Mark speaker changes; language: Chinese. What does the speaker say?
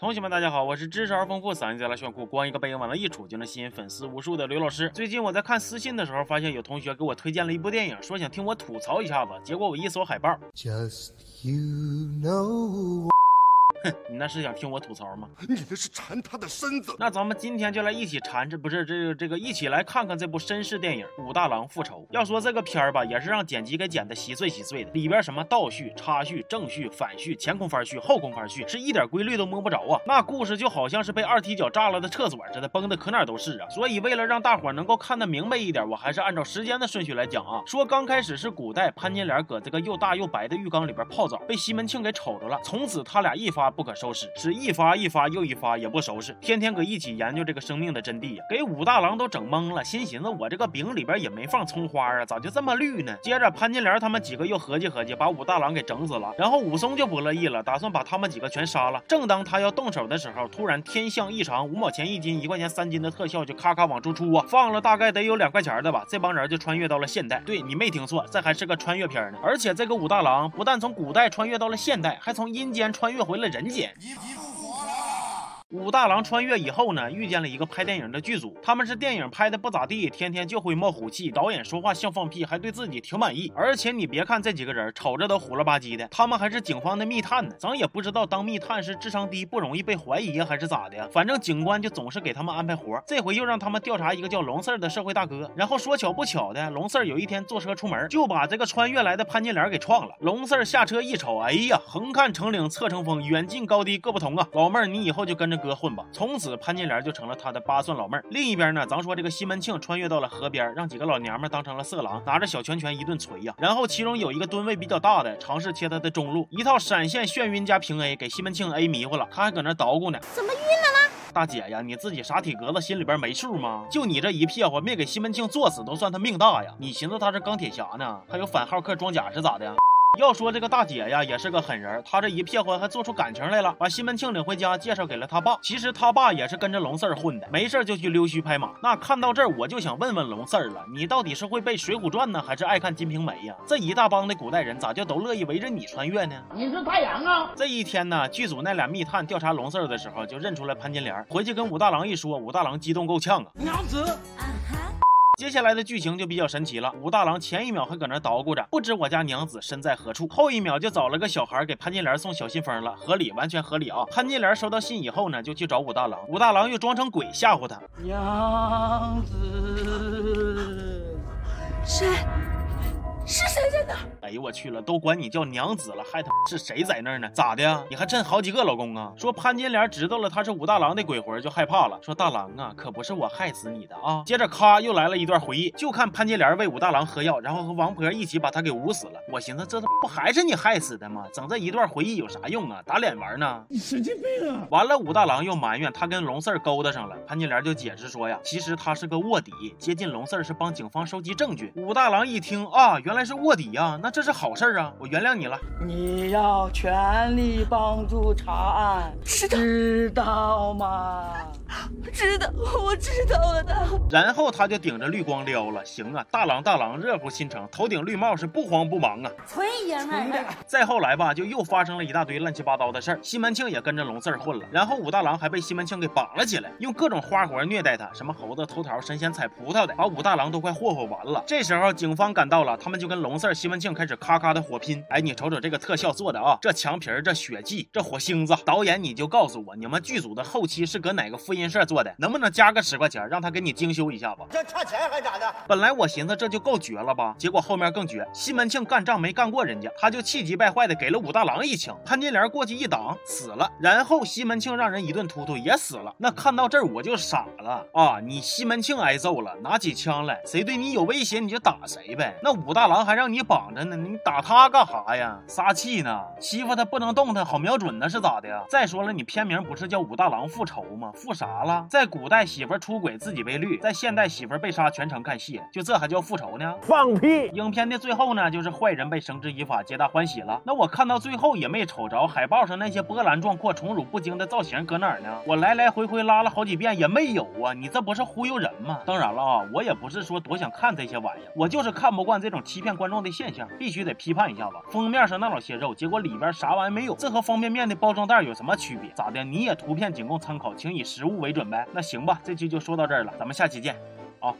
Speaker 1: 同学们，大家好，我是知识而丰富、嗓音贼拉炫酷、光一个背影往那一杵就能吸引粉丝无数的刘老师。最近我在看私信的时候，发现有同学给我推荐了一部电影，说想听我吐槽一下子。结果我一搜海报，Just you know。哼，你那是想听我吐槽吗？
Speaker 2: 你那是馋他的身子。
Speaker 1: 那咱们今天就来一起馋这不是这个这个一起来看看这部绅士电影《武大郎复仇》。要说这个片儿吧，也是让剪辑给剪的稀碎稀碎的，里边什么倒叙、插叙、正叙、反叙、前空翻叙、后空翻叙，是一点规律都摸不着啊。那故事就好像是被二踢脚炸了的厕所似的，崩的可哪都是啊。所以为了让大伙能够看得明白一点，我还是按照时间的顺序来讲啊。说刚开始是古代潘金莲搁这个又大又白的浴缸里边泡澡，被西门庆给瞅着了，从此他俩一发不可收拾。是一发一发又一发也不收拾，天天搁一起研究这个生命的真谛呀，给武大郎都整懵了，心寻思我这个饼里边也没放葱花啊，咋就这么绿呢？接着潘金莲他们几个又合计合计，把武大郎给整死了，然后武松就不乐意了，打算把他们几个全杀了。正当他要动手的时候，突然天象异常，五毛钱一斤，一块钱三斤的特效就咔咔往出出啊，放了大概得有两块钱的吧，这帮人就穿越到了现代。对你没听错，这还是个穿越片呢，而且这个武大郎不但从古代穿越到了现代，还从阴间穿越回了人间。武大郎穿越以后呢，遇见了一个拍电影的剧组，他们是电影拍的不咋地，天天就会冒虎气，导演说话像放屁，还对自己挺满意。而且你别看这几个人瞅着都虎了吧唧的，他们还是警方的密探呢。咱也不知道当密探是智商低不容易被怀疑，还是咋的？反正警官就总是给他们安排活。这回又让他们调查一个叫龙四的社会大哥。然后说巧不巧的，龙四有一天坐车出门，就把这个穿越来的潘金莲给撞了。龙四下车一瞅，哎呀，横看成岭侧成峰，远近高低各不同啊！老妹儿，你以后就跟着哥混吧，从。此潘金莲就成了他的八算老妹儿。另一边呢，咱说这个西门庆穿越到了河边，让几个老娘们当成了色狼，拿着小拳拳一顿捶呀。然后其中有一个吨位比较大的，尝试切他的中路，一套闪现眩晕加平 A，给西门庆 A 迷糊了，他还搁那捣鼓呢。
Speaker 3: 怎么晕了呢？
Speaker 1: 大姐呀，你自己傻体格子心里边没数吗？就你这一屁股，没给西门庆坐死都算他命大呀。你寻思他是钢铁侠呢，还有反浩克装甲是咋的？要说这个大姐呀，也是个狠人，她这一骗婚还做出感情来了，把西门庆领回家，介绍给了他爸。其实他爸也是跟着龙四儿混的，没事就去溜须拍马。那看到这儿，我就想问问龙四儿了，你到底是会背《水浒传》呢，还是爱看《金瓶梅》呀？这一大帮的古代人，咋就都乐意围着你穿越呢？
Speaker 3: 你是太阳啊！
Speaker 1: 这一天呢，剧组那俩密探调查龙四儿的时候，就认出来潘金莲，回去跟武大郎一说，武大郎激动够呛啊，
Speaker 3: 娘子。
Speaker 1: 接下来的剧情就比较神奇了。武大郎前一秒还搁那捣鼓着，不知我家娘子身在何处，后一秒就找了个小孩给潘金莲送小信封了，合理，完全合理啊！潘金莲收到信以后呢，就去找武大郎，武大郎又装成鬼吓唬他，
Speaker 3: 娘子，
Speaker 4: 谁？是谁
Speaker 1: 哎呦我去了，都管你叫娘子了，还他妈是谁在那儿呢？咋的呀？你还趁好几个老公啊？说潘金莲知道了他是武大郎的鬼魂，就害怕了。说大郎啊，可不是我害死你的啊！接着咔又来了一段回忆，就看潘金莲为武大郎喝药，然后和王婆一起把他给捂死了。我寻思这不还是你害死的吗？整这一段回忆有啥用啊？打脸玩呢？
Speaker 3: 你神经病啊！
Speaker 1: 完了，武大郎又埋怨他跟龙四勾搭上了。潘金莲就解释说呀，其实他是个卧底，接近龙四是帮警方收集证据。武大郎一听啊，原来。是卧底呀，那这是好事啊，我原谅你了。
Speaker 3: 你要全力帮助查案，
Speaker 4: 知
Speaker 3: 道吗？
Speaker 4: 知道，我知道了的。
Speaker 1: 然后他就顶着绿光撩了。行啊，大郎大郎热乎心肠，头顶绿帽是不慌不忙啊。
Speaker 3: 纯爷们儿。
Speaker 1: 再后来吧，就又发生了一大堆乱七八糟的事儿。西门庆也跟着龙四混了，然后武大郎还被西门庆给绑了起来，用各种花活虐待他，什么猴子偷桃、神仙采葡萄的，把武大郎都快霍霍完了。这时候警方赶到了，他们就跟龙四、西门庆开始咔咔的火拼。哎，你瞅瞅这个特效做的啊，这墙皮儿、这血迹、这火星子，导演你就告诉我，你们剧组的后期是搁哪个复印社做的？能不能加个十块钱，让他给你精修一下吧？
Speaker 3: 这差钱还咋的？
Speaker 1: 本来我寻思这就够绝了吧，结果后面更绝。西门庆干仗没干过人家，他就气急败坏的给了武大郎一枪，潘金莲过去一挡，死了。然后西门庆让人一顿突突，也死了。那看到这儿我就傻了啊！你西门庆挨揍了，拿起枪来，谁对你有威胁你就打谁呗。那武大郎还让你绑着呢，你打他干啥呀？撒气呢？欺负他不能动他，好瞄准呢是咋的呀？再说了，你片名不是叫武大郎复仇吗？复啥了？在古代媳妇出轨自己被绿，在现代媳妇被杀全程看戏，就这还叫复仇呢？
Speaker 5: 放屁！
Speaker 1: 影片的最后呢，就是坏人被绳之以法，皆大欢喜了。那我看到最后也没瞅着海报上那些波澜壮阔、宠辱不惊的造型搁哪儿呢？我来来回回拉了好几遍也没有啊！你这不是忽悠人吗？当然了啊，我也不是说多想看这些玩意儿，我就是看不惯这种欺骗观众的现象，必须得批判一下子。封面上那老些肉，结果里边啥玩意没有，这和方便面的包装袋有什么区别？咋的？你也图片仅供参考，请以实物为准呗。那行吧，这期就说到这儿了，咱们下期见，啊。